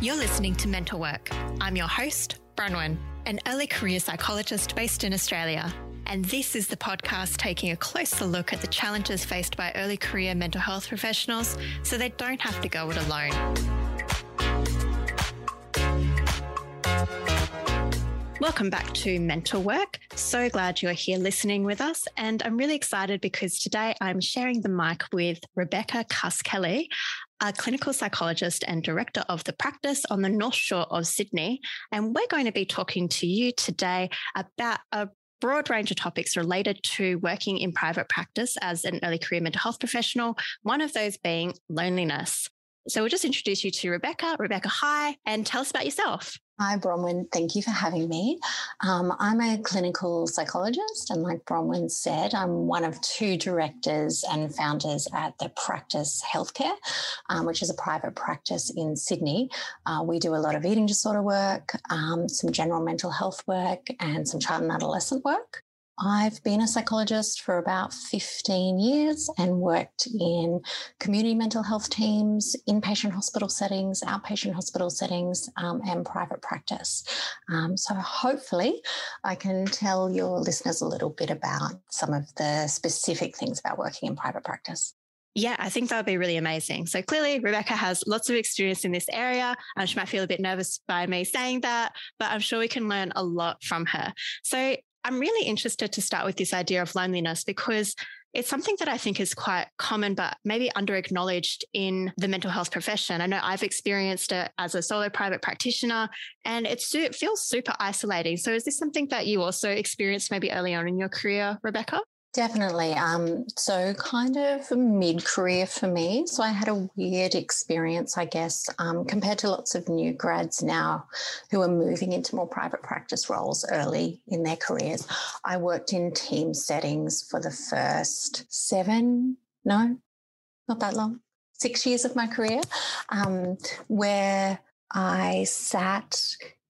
You're listening to Mental Work. I'm your host, Bronwyn, an early career psychologist based in Australia. And this is the podcast taking a closer look at the challenges faced by early career mental health professionals so they don't have to go it alone. Welcome back to Mental Work. So glad you're here listening with us. And I'm really excited because today I'm sharing the mic with Rebecca Cuskelly, a clinical psychologist and director of the practice on the North Shore of Sydney. And we're going to be talking to you today about a broad range of topics related to working in private practice as an early career mental health professional, one of those being loneliness. So we'll just introduce you to Rebecca. Rebecca, hi, and tell us about yourself. Hi, Bronwyn. Thank you for having me. Um, I'm a clinical psychologist, and like Bronwyn said, I'm one of two directors and founders at the Practice Healthcare, um, which is a private practice in Sydney. Uh, we do a lot of eating disorder work, um, some general mental health work, and some child and adolescent work. I've been a psychologist for about 15 years and worked in community mental health teams, inpatient hospital settings, outpatient hospital settings, um, and private practice. Um, so hopefully, I can tell your listeners a little bit about some of the specific things about working in private practice. Yeah, I think that would be really amazing. So clearly, Rebecca has lots of experience in this area. Um, she might feel a bit nervous by me saying that, but I'm sure we can learn a lot from her. So I'm really interested to start with this idea of loneliness because it's something that I think is quite common, but maybe under acknowledged in the mental health profession. I know I've experienced it as a solo private practitioner and it feels super isolating. So, is this something that you also experienced maybe early on in your career, Rebecca? Definitely. Um, so, kind of mid career for me. So, I had a weird experience, I guess, um, compared to lots of new grads now who are moving into more private practice roles early in their careers. I worked in team settings for the first seven, no, not that long, six years of my career, um, where I sat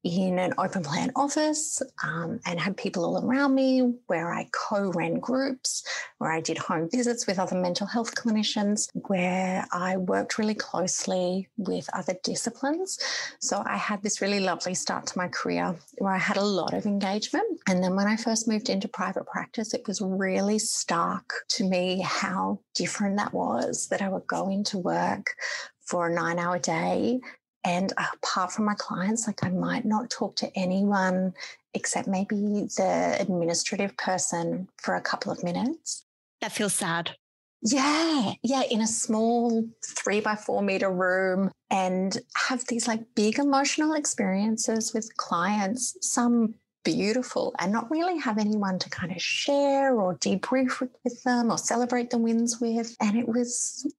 in an open plan office um, and had people all around me where I co ran groups, where I did home visits with other mental health clinicians, where I worked really closely with other disciplines. So I had this really lovely start to my career where I had a lot of engagement. And then when I first moved into private practice, it was really stark to me how different that was that I would go into work for a nine hour day and apart from my clients, like I might not talk to anyone except maybe the administrative person for a couple of minutes. That feels sad. Yeah, yeah, in a small three by four meter room and have these like big emotional experiences with clients, some beautiful, and not really have anyone to kind of share or debrief with them or celebrate the wins with. And it was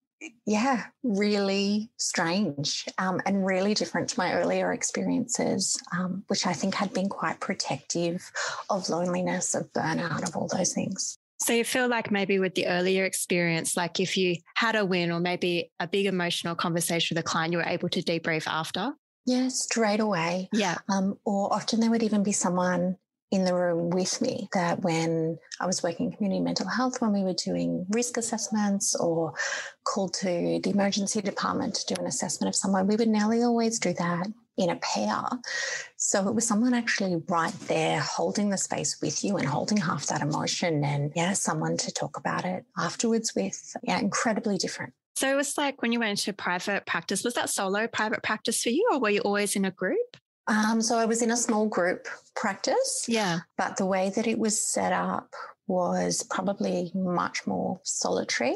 yeah, really strange um, and really different to my earlier experiences, um, which I think had been quite protective of loneliness, of burnout, of all those things. So you feel like maybe with the earlier experience, like if you had a win or maybe a big emotional conversation with a client, you were able to debrief after? Yeah, straight away. Yeah. Um, or often there would even be someone in the room with me that when I was working in community mental health, when we were doing risk assessments or called to the emergency department to do an assessment of someone, we would nearly always do that in a pair. So it was someone actually right there holding the space with you and holding half that emotion and yeah, someone to talk about it afterwards with. Yeah, incredibly different. So it was like when you went into private practice, was that solo private practice for you or were you always in a group? Um, so I was in a small group practice. Yeah. But the way that it was set up was probably much more solitary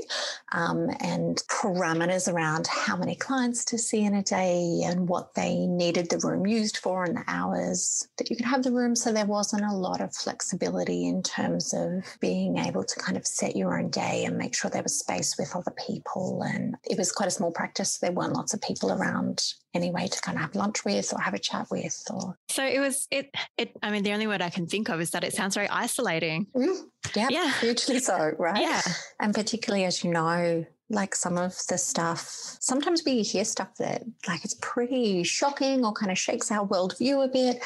um, and parameters around how many clients to see in a day and what they needed the room used for and the hours that you could have the room. So there wasn't a lot of flexibility in terms of being able to kind of set your own day and make sure there was space with other people. And it was quite a small practice. There weren't lots of people around anyway to kind of have lunch with or have a chat with or so it was it it i mean the only word i can think of is that it sounds very isolating. Mm, yeah, yeah. hugely so right? Yeah. And particularly as you know like some of the stuff sometimes we hear stuff that like it's pretty shocking or kind of shakes our worldview a bit.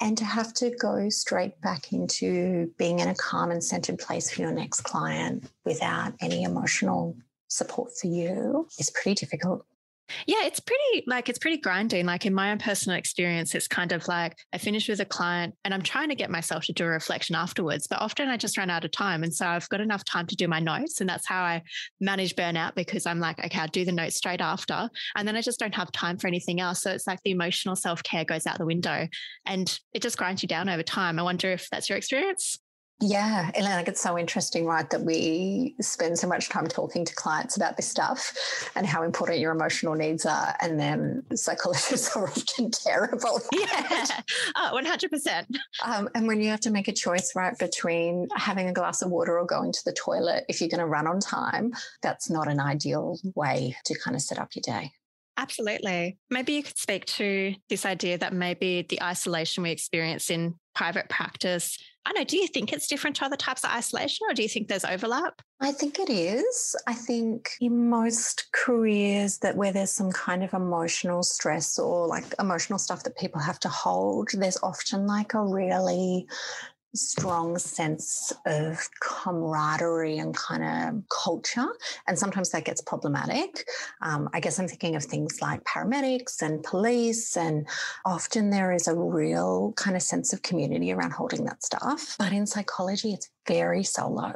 And to have to go straight back into being in a calm and centered place for your next client without any emotional support for you is pretty difficult Yeah, it's pretty like it's pretty grinding. Like in my own personal experience, it's kind of like I finish with a client and I'm trying to get myself to do a reflection afterwards, but often I just run out of time. And so I've got enough time to do my notes. And that's how I manage burnout because I'm like, okay, I'll do the notes straight after. And then I just don't have time for anything else. So it's like the emotional self care goes out the window and it just grinds you down over time. I wonder if that's your experience. Yeah, and think it's so interesting, right, that we spend so much time talking to clients about this stuff and how important your emotional needs are, and then psychologists are often terrible. Yeah, one hundred percent. Um, and when you have to make a choice, right, between having a glass of water or going to the toilet, if you're going to run on time, that's not an ideal way to kind of set up your day. Absolutely. Maybe you could speak to this idea that maybe the isolation we experience in private practice I know, do you think it's different to other types of isolation or do you think there's overlap? I think it is. I think in most careers that where there's some kind of emotional stress or like emotional stuff that people have to hold, there's often like a really strong sense of camaraderie and kind of culture. And sometimes that gets problematic. Um, I guess I'm thinking of things like paramedics and police, and often there is a real kind of sense of community around holding that stuff. But in psychology, it's very solo,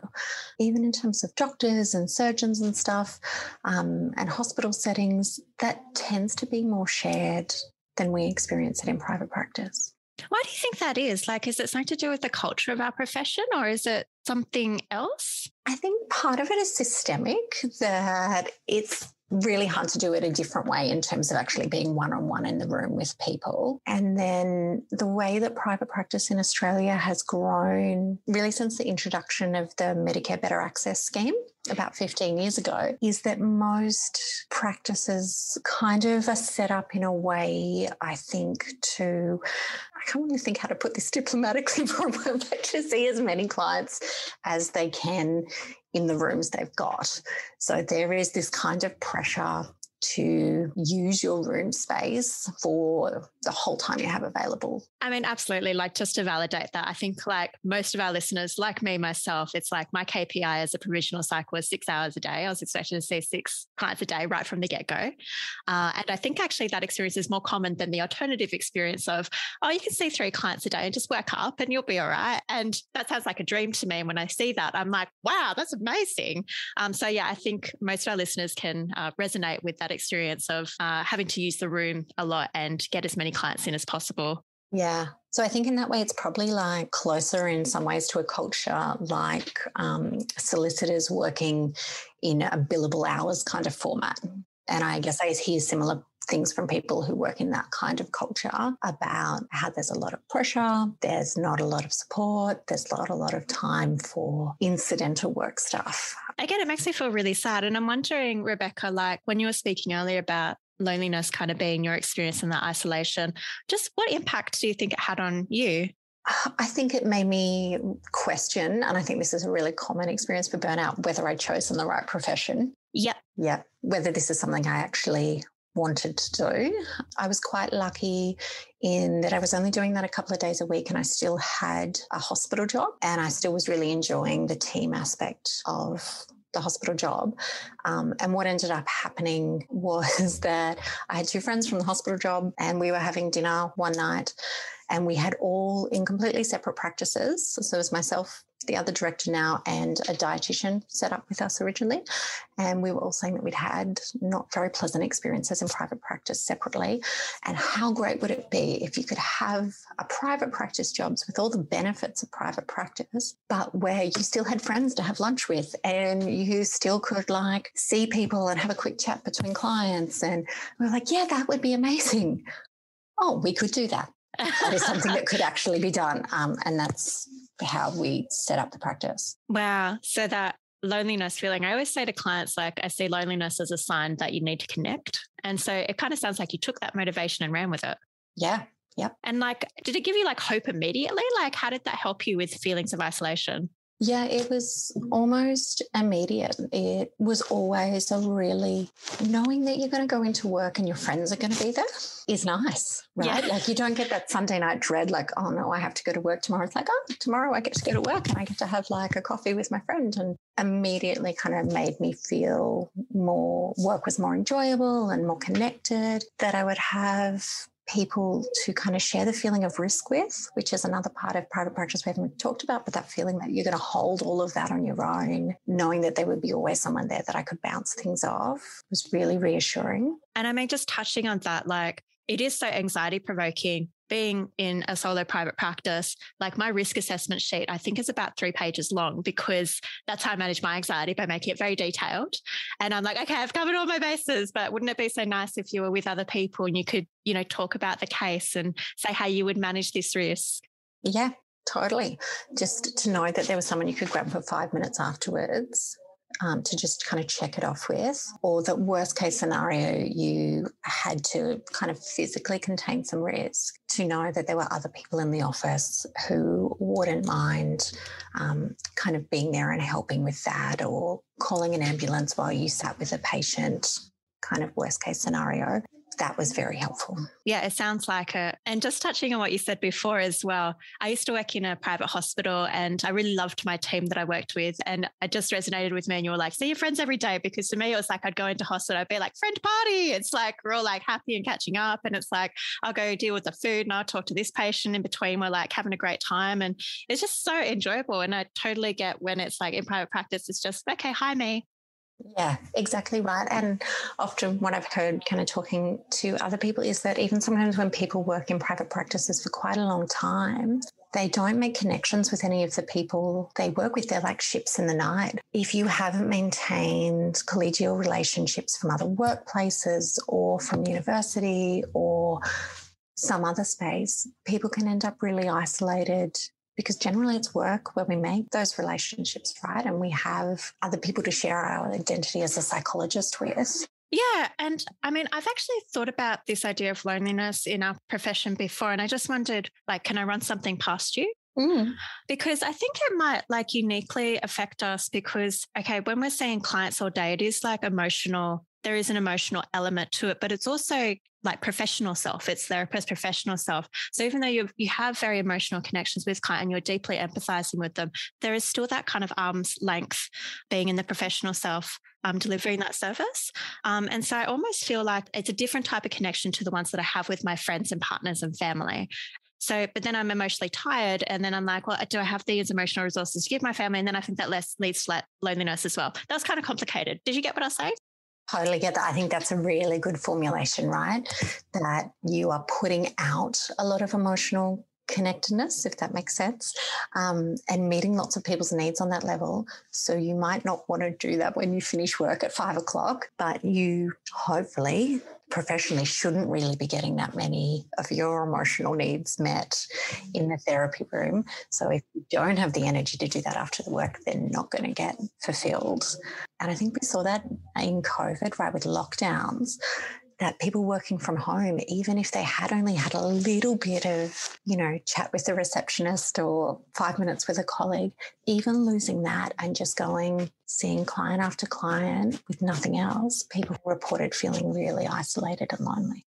even in terms of doctors and surgeons and stuff, um, and hospital settings, that tends to be more shared than we experience it in private practice. Why do you think that is? Like, is it something to do with the culture of our profession or is it something else? I think part of it is systemic, that it's really hard to do it a different way in terms of actually being one on one in the room with people. And then the way that private practice in Australia has grown really since the introduction of the Medicare Better Access Scheme about 15 years ago is that most practices kind of are set up in a way, I think, to I can't really think how to put this diplomatically for a moment, to see as many clients as they can in the rooms they've got. So there is this kind of pressure to use your room space for the whole time you have available. I mean, absolutely. Like, just to validate that, I think like most of our listeners, like me myself, it's like my KPI as a provisional psych was six hours a day. I was expected to see six clients a day right from the get go. Uh, and I think actually that experience is more common than the alternative experience of, oh, you can see three clients a day and just work up and you'll be all right. And that sounds like a dream to me. And when I see that, I'm like, wow, that's amazing. Um, so, yeah, I think most of our listeners can uh, resonate with that that experience of uh, having to use the room a lot and get as many clients in as possible. Yeah. So I think in that way, it's probably like closer in some ways to a culture like um, solicitors working in a billable hours kind of format. And I guess I hear similar things from people who work in that kind of culture about how there's a lot of pressure, there's not a lot of support, there's not a lot of time for incidental work stuff. Again, it makes me feel really sad. And I'm wondering, Rebecca, like when you were speaking earlier about loneliness kind of being your experience in that isolation, just what impact do you think it had on you? I think it made me question, and I think this is a really common experience for burnout, whether I chose the right profession. Yep. Yeah. Whether this is something I actually wanted to do. I was quite lucky in that I was only doing that a couple of days a week and I still had a hospital job and I still was really enjoying the team aspect of the hospital job. Um, and what ended up happening was that I had two friends from the hospital job and we were having dinner one night and we had all in completely separate practices. So it was myself, the other director now, and a dietitian set up with us originally. And we were all saying that we'd had not very pleasant experiences in private practice separately. And how great would it be if you could have a private practice jobs with all the benefits of private practice, but where you still had friends to have lunch with and you still could like see people and have a quick chat between clients. And we were like, yeah, that would be amazing. Oh, we could do that that is something that could actually be done. Um, and that's how we set up the practice. Wow. So that loneliness feeling, I always say to clients, like, I see loneliness as a sign that you need to connect. And so it kind of sounds like you took that motivation and ran with it. Yeah. Yep. And like, did it give you like hope immediately? Like, how did that help you with feelings of isolation? Yeah, it was mm-hmm. almost immediate. It was always a really knowing that you're going to go into work and your friends are going to be there is nice, right? Yeah. Like you don't get that Sunday night dread, like, oh no, I have to go to work tomorrow. It's like, oh, tomorrow I get to go to work and I get to have like a coffee with my friend. And immediately kind of made me feel more work was more enjoyable and more connected, that I would have people to kind of share the feeling of risk with, which is another part of private practice we haven't talked about, but that feeling that you're going to hold all of that on your own, knowing that there would be always someone there that I could bounce things off was really reassuring. And I mean, just touching on that, like it is so anxiety provoking being in a solo private practice, like my risk assessment sheet, I think is about three pages long because that's how I manage my anxiety by making it very detailed. And I'm like, okay, I've covered all my bases, but wouldn't it be so nice if you were with other people and you could, you know, talk about the case and say how you would manage this risk? Yeah, totally. Just to know that there was someone you could grab for five minutes afterwards um, to just kind of check it off with, or the worst case scenario, you had to kind of physically contain some risk to know that there were other people in the office who wouldn't mind um, kind of being there and helping with that, or calling an ambulance while you sat with a patient, kind of worst case scenario that was very helpful. Yeah, it sounds like it. And just touching on what you said before as well, I used to work in a private hospital and I really loved my team that I worked with. And it just resonated with me. And you were like, see your friends every day. Because to me, it was like I'd go into hospital, I'd be like, friend party. It's like we're all like happy and catching up. And it's like, I'll go deal with the food and I'll talk to this patient in between. We're like having a great time. And it's just so enjoyable. And I totally get when it's like in private practice, it's just, okay, hi, me. Yeah, exactly right. And often what I've heard kind of talking to other people is that even sometimes when people work in private practices for quite a long time, they don't make connections with any of the people they work with. They're like ships in the night. If you haven't maintained collegial relationships from other workplaces or from university or some other space, people can end up really isolated because generally it's work where we make those relationships, right? And we have other people to share our identity as a psychologist with. Yeah. And I mean, I've actually thought about this idea of loneliness in our profession before. And I just wondered, like, can I run something past you? Mm. Because I think it might like uniquely affect us because, okay, when we're seeing clients all day, it is like emotional there is an emotional element to it, but it's also like professional self. It's therapist professional self. So even though you you have very emotional connections with client and you're deeply empathizing with them, there is still that kind of arm's length being in the professional self, um, delivering that service. Um, and so I almost feel like it's a different type of connection to the ones that I have with my friends and partners and family. So, but then I'm emotionally tired. And then I'm like, well, do I have these emotional resources to give my family? And then I think that less leads to loneliness as well. That was kind of complicated. Did you get what I was saying? Totally get that. I think that's a really good formulation, right? That you are putting out a lot of emotional connectedness, if that makes sense, um, and meeting lots of people's needs on that level. So you might not want to do that when you finish work at five o'clock, but you hopefully professionally shouldn't really be getting that many of your emotional needs met in the therapy room. So if you don't have the energy to do that after the work, they're not going to get fulfilled. And I think we saw that in COVID, right, with lockdowns that people working from home, even if they had only had a little bit of, you know, chat with the receptionist or five minutes with a colleague, even losing that and just going, seeing client after client with nothing else, people reported feeling really isolated and lonely.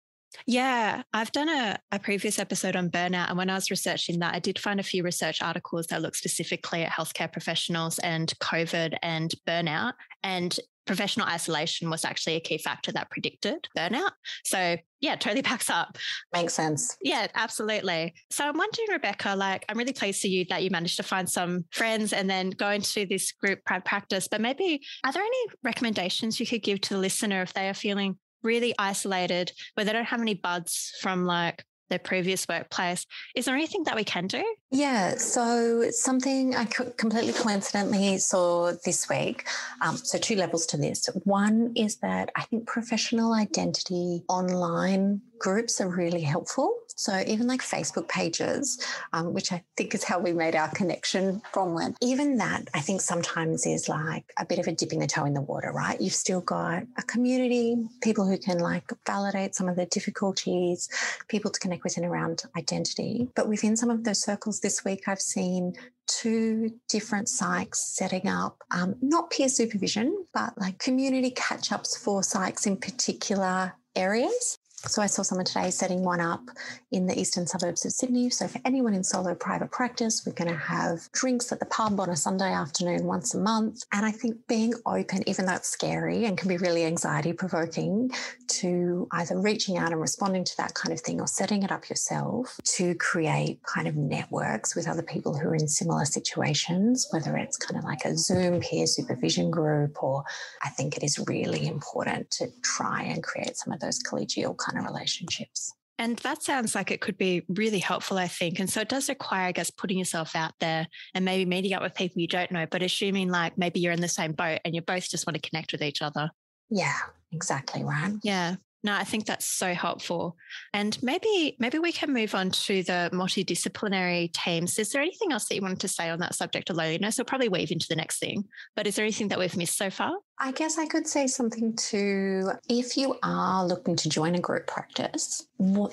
Yeah, I've done a, a previous episode on burnout. And when I was researching that, I did find a few research articles that look specifically at healthcare professionals and COVID and burnout. And professional isolation was actually a key factor that predicted burnout. So yeah, totally backs up. Makes sense. Yeah, absolutely. So I'm wondering, Rebecca, like I'm really pleased to you that you managed to find some friends and then go into this group practice. But maybe are there any recommendations you could give to the listener if they are feeling really isolated, where they don't have any buds from like their previous workplace. Is there anything that we can do? Yeah, so something I completely coincidentally saw this week. Um, so, two levels to this. One is that I think professional identity online groups are really helpful. So even like Facebook pages, um, which I think is how we made our connection from when, even that I think sometimes is like a bit of a dipping the toe in the water, right? You've still got a community, people who can like validate some of the difficulties, people to connect with and around identity. But within some of those circles this week, I've seen two different psychs setting up um, not peer supervision, but like community catch ups for psychs in particular areas. So I saw someone today setting one up in the eastern suburbs of Sydney. So for anyone in solo private practice, we're going to have drinks at the pub on a Sunday afternoon once a month. And I think being open, even though it's scary and can be really anxiety provoking, to either reaching out and responding to that kind of thing or setting it up yourself to create kind of networks with other people who are in similar situations, whether it's kind of like a Zoom peer supervision group, or I think it is really important to try and create some of those collegial kind of relationships. And that sounds like it could be really helpful, I think. And so it does require, I guess, putting yourself out there and maybe meeting up with people you don't know, but assuming like maybe you're in the same boat and you both just want to connect with each other. Yeah, exactly right. Yeah. No, I think that's so helpful. And maybe maybe we can move on to the multidisciplinary teams. Is there anything else that you wanted to say on that subject of loneliness? We'll probably weave into the next thing. But is there anything that we've missed so far? I guess I could say something to if you are looking to join a group practice,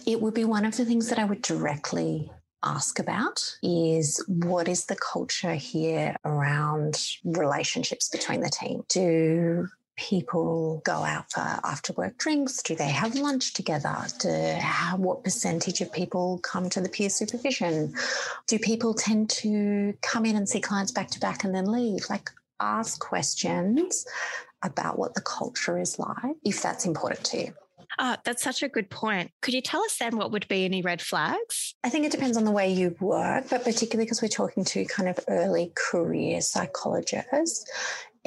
it would be one of the things that I would directly ask about is what is the culture here around relationships between the team? Do people go out for after work drinks? Do they have lunch together? Do, how, what percentage of people come to the peer supervision? Do people tend to come in and see clients back to back and then leave? Like, ask questions about what the culture is like if that's important to you. Oh, that's such a good point. Could you tell us then what would be any red flags? I think it depends on the way you work, but particularly because we're talking to kind of early career psychologists,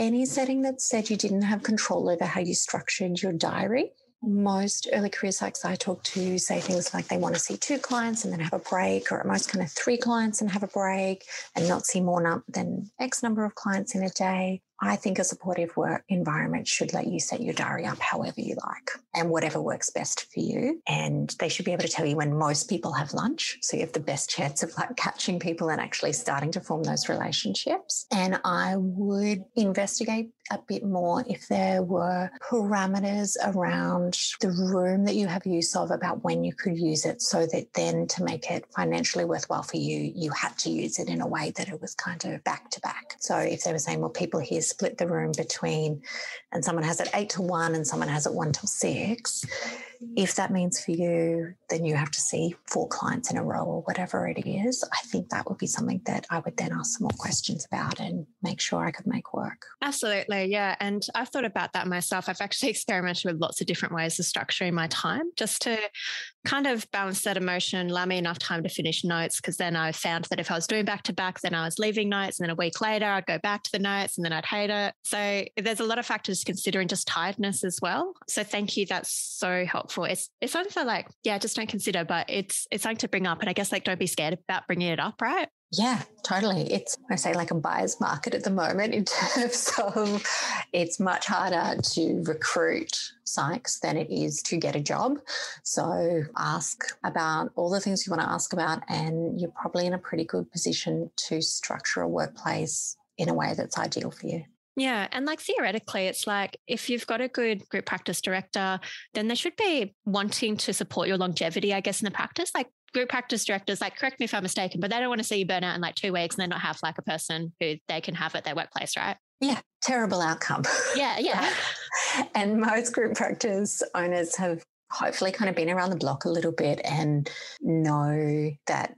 any setting that said you didn't have control over how you structured your diary. Most early career psychs I talk to say things like they want to see two clients and then have a break, or at most kind of three clients and have a break and not see more than X number of clients in a day. I think a supportive work environment should let you set your diary up however you like and whatever works best for you. And they should be able to tell you when most people have lunch. So you have the best chance of like catching people and actually starting to form those relationships. And I would investigate a bit more if there were parameters around the room that you have use of about when you could use it so that then to make it financially worthwhile for you, you had to use it in a way that it was kind of back to back. So if they were saying, well, people here split the room between, and someone has it eight to one and someone has it one till six, if that means for you, then you have to see four clients in a row or whatever it is. I think that would be something that I would then ask some more questions about and make sure I could make work. Absolutely. Yeah. And I've thought about that myself. I've actually experimented with lots of different ways of structuring my time just to kind of balance that emotion, allow me enough time to finish notes. Because then I found that if I was doing back to back, then I was leaving notes. And then a week later, I'd go back to the notes and then I'd hate it. So there's a lot of factors considering just tiredness as well. So thank you. That's so helpful. It's, it's something for like, yeah, just don't consider, but it's, it's something to bring up. And I guess like, don't be scared about bringing it up, right? Yeah, totally. It's, I say, like a buyer's market at the moment in terms of it's much harder to recruit psychs than it is to get a job. So ask about all the things you want to ask about, and you're probably in a pretty good position to structure a workplace in a way that's ideal for you. Yeah. And like theoretically, it's like if you've got a good group practice director, then they should be wanting to support your longevity, I guess, in the practice. Like group practice directors, like, correct me if I'm mistaken, but they don't want to see you burn out in like two weeks and then not have like a person who they can have at their workplace, right? Yeah, terrible outcome. Yeah, yeah. and most group practice owners have hopefully kind of been around the block a little bit and know that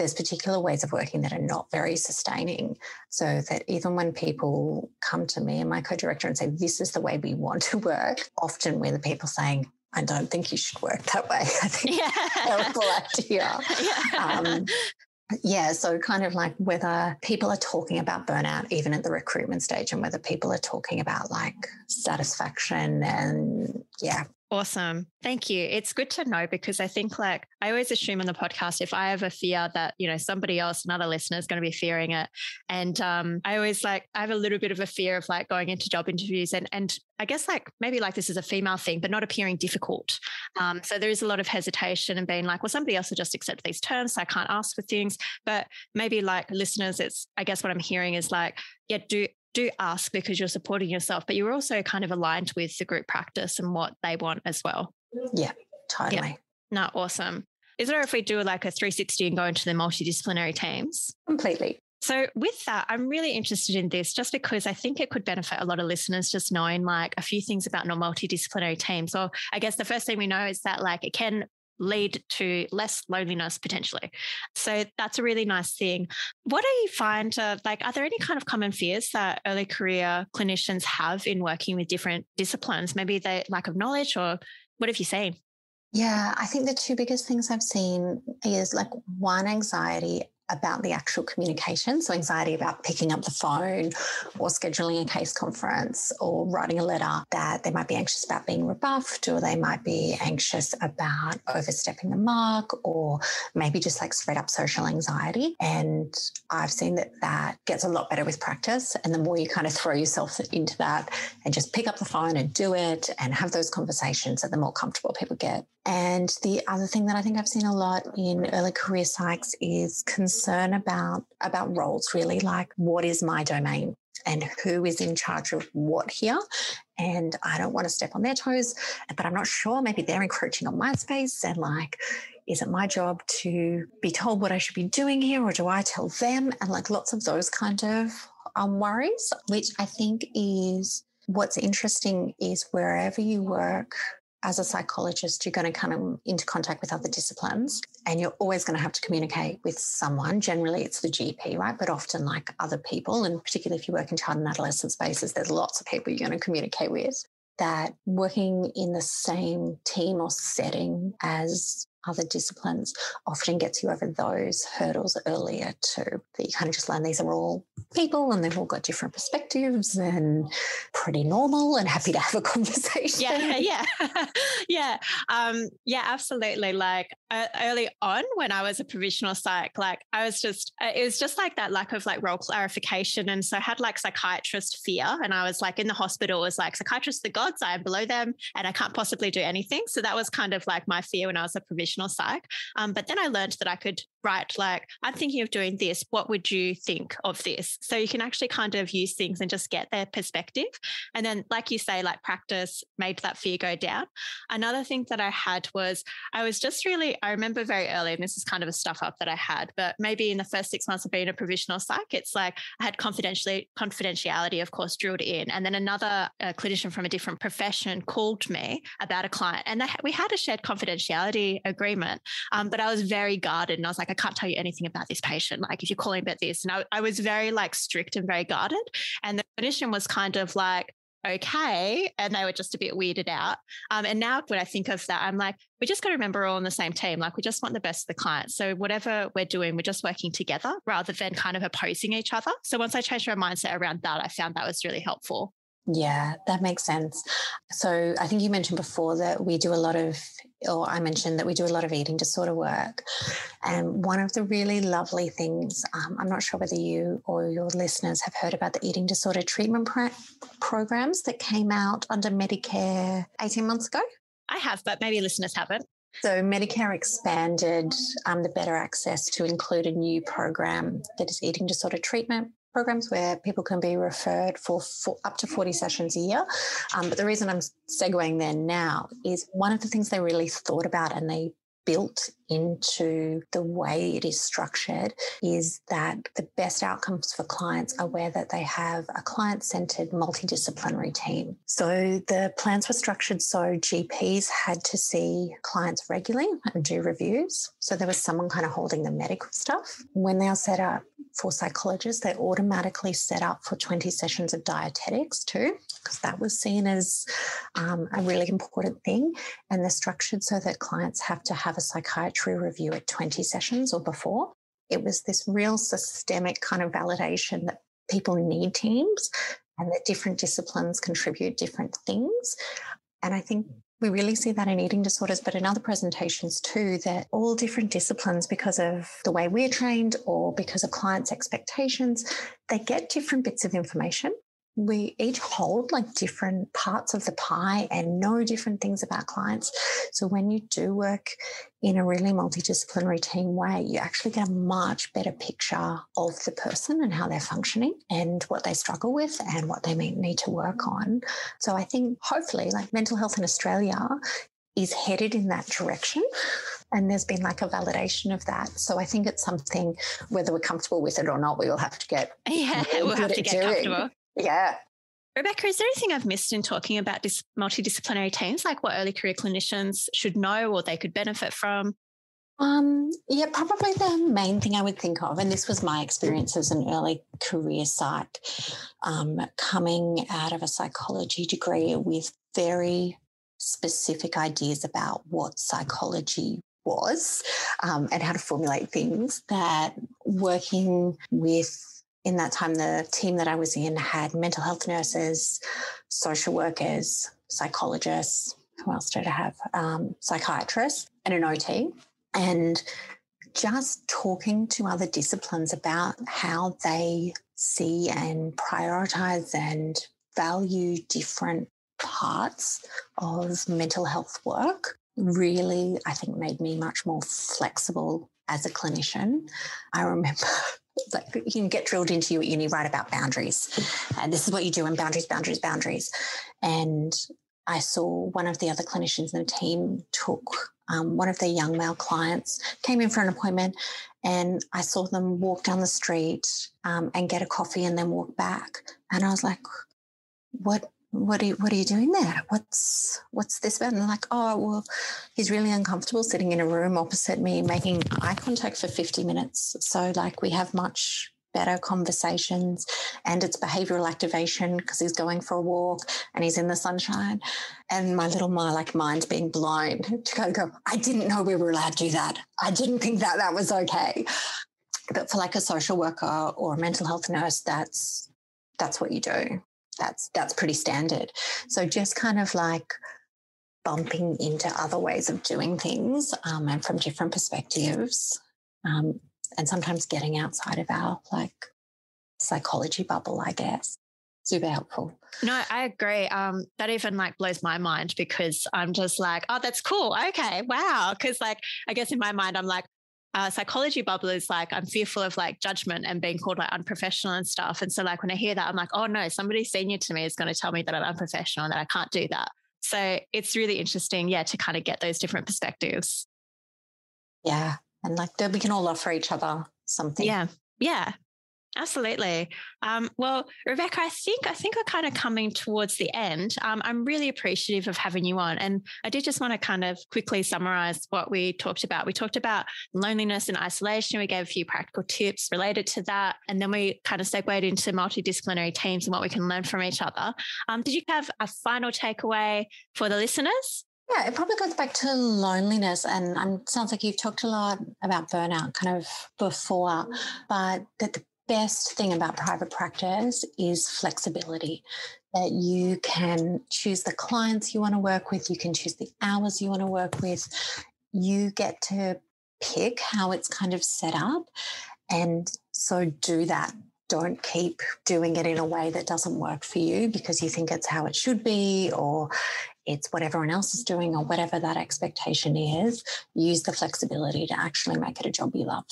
there's particular ways of working that are not very sustaining. So that even when people come to me and my co-director and say, this is the way we want to work, often we're the people saying, I don't think you should work that way. I think yeah. terrible idea. Yeah. Um, yeah, so kind of like whether people are talking about burnout even at the recruitment stage and whether people are talking about like satisfaction and yeah, Awesome. Thank you. It's good to know because I think like I always assume on the podcast if I have a fear that, you know, somebody else, another listener is going to be fearing it. And um, I always like I have a little bit of a fear of like going into job interviews and and I guess like maybe like this is a female thing, but not appearing difficult. Um, so there is a lot of hesitation and being like, well, somebody else will just accept these terms. So I can't ask for things. But maybe like listeners, it's I guess what I'm hearing is like, yeah, do do ask because you're supporting yourself, but you're also kind of aligned with the group practice and what they want as well. Yeah, totally. Yeah. No, awesome. Is there if we do like a 360 and go into the multidisciplinary teams? Completely. So, with that, I'm really interested in this just because I think it could benefit a lot of listeners just knowing like a few things about multidisciplinary teams. So, I guess the first thing we know is that like it can lead to less loneliness potentially. So that's a really nice thing. What do you find? Uh, like, are there any kind of common fears that early career clinicians have in working with different disciplines? Maybe the lack of knowledge, or what have you seen? Yeah, I think the two biggest things I've seen is like one anxiety about the actual communication. So, anxiety about picking up the phone or scheduling a case conference or writing a letter, that they might be anxious about being rebuffed or they might be anxious about overstepping the mark or maybe just like straight up social anxiety. And I've seen that that gets a lot better with practice. And the more you kind of throw yourself into that and just pick up the phone and do it and have those conversations, and the more comfortable people get. And the other thing that I think I've seen a lot in early career psychs is concern about about roles really like what is my domain and who is in charge of what here. And I don't want to step on their toes, but I'm not sure. Maybe they're encroaching on my space and like, is it my job to be told what I should be doing here or do I tell them? And like lots of those kind of um, worries, which I think is what's interesting is wherever you work, as a psychologist, you're going to come into contact with other disciplines and you're always going to have to communicate with someone. Generally, it's the GP, right? But often, like other people, and particularly if you work in child and adolescent spaces, there's lots of people you're going to communicate with. That working in the same team or setting as other disciplines often gets you over those hurdles earlier too. That you kind of just learn these are all people and they've all got different perspectives and pretty normal and happy to have a conversation. Yeah, yeah, yeah, um, yeah, absolutely. Like early on when I was a provisional psych, like I was just, uh, it was just like that lack of like role clarification. And so I had like psychiatrist fear. And I was like in the hospital, was like psychiatrists, the gods, I am below them and I can't possibly do anything. So that was kind of like my fear when I was a provisional psych. Um, but then I learned that I could write like, I'm thinking of doing this. What would you think of this? So you can actually kind of use things and just get their perspective. And then, like you say, like practice made that fear go down. Another thing that I had was I was just really, I remember very early, and this is kind of a stuff up that I had, but maybe in the first six months of being a provisional psych, it's like I had confidentiality, confidentiality, of course, drilled in. And then another uh, clinician from a different profession called me about a client, and they, we had a shared confidentiality agreement, um, but I was very guarded, and I was like, I can't tell you anything about this patient. Like, if you're calling about this, and I, I was very like strict and very guarded, and the clinician was kind of like, okay. And they were just a bit weirded out. Um, and now when I think of that, I'm like, we just got to remember we're all on the same team. Like we just want the best for the client. So whatever we're doing, we're just working together rather than kind of opposing each other. So once I changed my mindset around that, I found that was really helpful. Yeah, that makes sense. So I think you mentioned before that we do a lot of, or I mentioned that we do a lot of eating disorder work. And one of the really lovely things, um, I'm not sure whether you or your listeners have heard about the eating disorder treatment pro- programs that came out under Medicare 18 months ago. I have, but maybe listeners haven't. So, Medicare expanded um, the better access to include a new program that is eating disorder treatment programs where people can be referred for, for up to 40 sessions a year. Um, but the reason I'm segueing there now is one of the things they really thought about and they built into the way it is structured is that the best outcomes for clients are where that they have a client-centered multidisciplinary team. So the plans were structured so GPs had to see clients regularly and do reviews. So there was someone kind of holding the medical stuff. When they are set up for psychologists, they automatically set up for 20 sessions of dietetics too, because that was seen as um, a really important thing. And they're structured so that clients have to have a psychiatry review at 20 sessions or before. It was this real systemic kind of validation that people need teams and that different disciplines contribute different things. And I think We really see that in eating disorders, but in other presentations too, that all different disciplines, because of the way we're trained or because of clients' expectations, they get different bits of information we each hold like different parts of the pie and know different things about clients. So when you do work in a really multidisciplinary team way, you actually get a much better picture of the person and how they're functioning and what they struggle with and what they may need to work on. So I think hopefully like mental health in Australia is headed in that direction. And there's been like a validation of that. So I think it's something, whether we're comfortable with it or not, we will have to get. Yeah, we'll have to get doing. comfortable. Yeah. Rebecca, is there anything I've missed in talking about dis- multidisciplinary teams, like what early career clinicians should know or they could benefit from? Um, yeah, probably the main thing I would think of, and this was my experience as an early career psych, um, coming out of a psychology degree with very specific ideas about what psychology was um, and how to formulate things, that working with in that time, the team that I was in had mental health nurses, social workers, psychologists. Who else did I have? Um, psychiatrists and an OT. And just talking to other disciplines about how they see and prioritize and value different parts of mental health work really, I think, made me much more flexible as a clinician. I remember like you can get drilled into you at uni right about boundaries. And this is what you do in boundaries boundaries boundaries. And i saw one of the other clinicians in the team took um, one of their young male clients came in for an appointment and i saw them walk down the street um, and get a coffee and then walk back. And i was like what what are you, what are you doing there? What's what's this about? And like, oh, well, he's really uncomfortable sitting in a room opposite me, making eye contact for 50 minutes. So like we have much better conversations and it's behavioral activation because he's going for a walk and he's in the sunshine. And my little my like mind's being blown to go, go, I didn't know we were allowed to do that. I didn't think that that was okay. But for like a social worker or a mental health nurse, that's that's what you do that's that's pretty standard. So just kind of like bumping into other ways of doing things um, and from different perspectives, um, and sometimes getting outside of our like psychology bubble, I guess. Super helpful. No, I agree. Um, that even like blows my mind because I'm just like, oh, that's cool. Okay, wow. Because like, I guess in my mind, I'm like, uh, psychology bubble is like I'm fearful of like judgment and being called like unprofessional and stuff. And so like when I hear that, I'm like, oh no, somebody senior to me is going to tell me that I'm unprofessional and that I can't do that. So it's really interesting, yeah, to kind of get those different perspectives. Yeah, and like we can all offer each other something. Yeah, yeah, Absolutely. Um, well, Rebecca, I think I think we're kind of coming towards the end. Um, I'm really appreciative of having you on, and I did just want to kind of quickly summarize what we talked about. We talked about loneliness and isolation. We gave a few practical tips related to that, and then we kind of segued into multidisciplinary teams and what we can learn from each other. Um, did you have a final takeaway for the listeners? Yeah, it probably goes back to loneliness. And um, sounds like you've talked a lot about burnout kind of before, but that the best thing about private practice is flexibility that you can choose the clients you want to work with, you can choose the hours you want to work with. You get to pick how it's kind of set up. And so do that. Don't keep doing it in a way that doesn't work for you because you think it's how it should be or it's what everyone else is doing or whatever that expectation is. Use the flexibility to actually make it a job you love.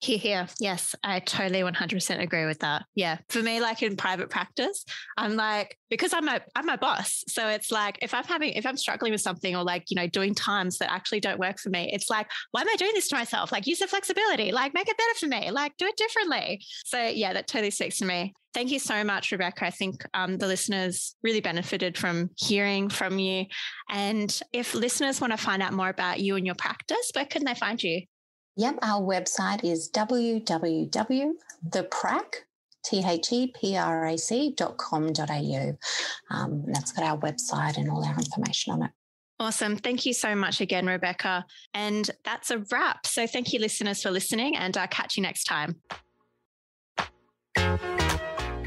Hear, hear. Yes, I totally 100% agree with that. Yeah. For me, like in private practice, I'm like, because I'm my, I'm my boss. So it's like, if I'm having, if I'm struggling with something or like, you know, doing times that actually don't work for me, it's like, why am I doing this to myself? Like use the flexibility, like make it better for me, like do it differently. So yeah, that totally speaks to me. Thank you so much, Rebecca. I think um, the listeners really benefited from hearing from you. And if listeners want to find out more about you and your practice, where can they find you? Yep, our website is www.theprac, T-H-E-P-R-A-C dot com dot au. Um, that's got our website and all our information on it. Awesome. Thank you so much again, Rebecca. And that's a wrap. So thank you, listeners, for listening, and I'll catch you next time.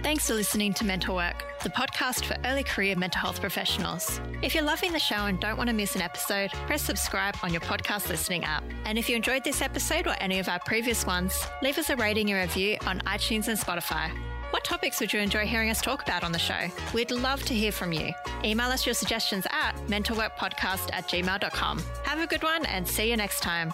Thanks for listening to Mental Work, the podcast for early career mental health professionals. If you're loving the show and don't want to miss an episode, press subscribe on your podcast listening app. And if you enjoyed this episode or any of our previous ones, leave us a rating and review on iTunes and Spotify. What topics would you enjoy hearing us talk about on the show? We'd love to hear from you. Email us your suggestions at mentalworkpodcast at gmail.com. Have a good one and see you next time.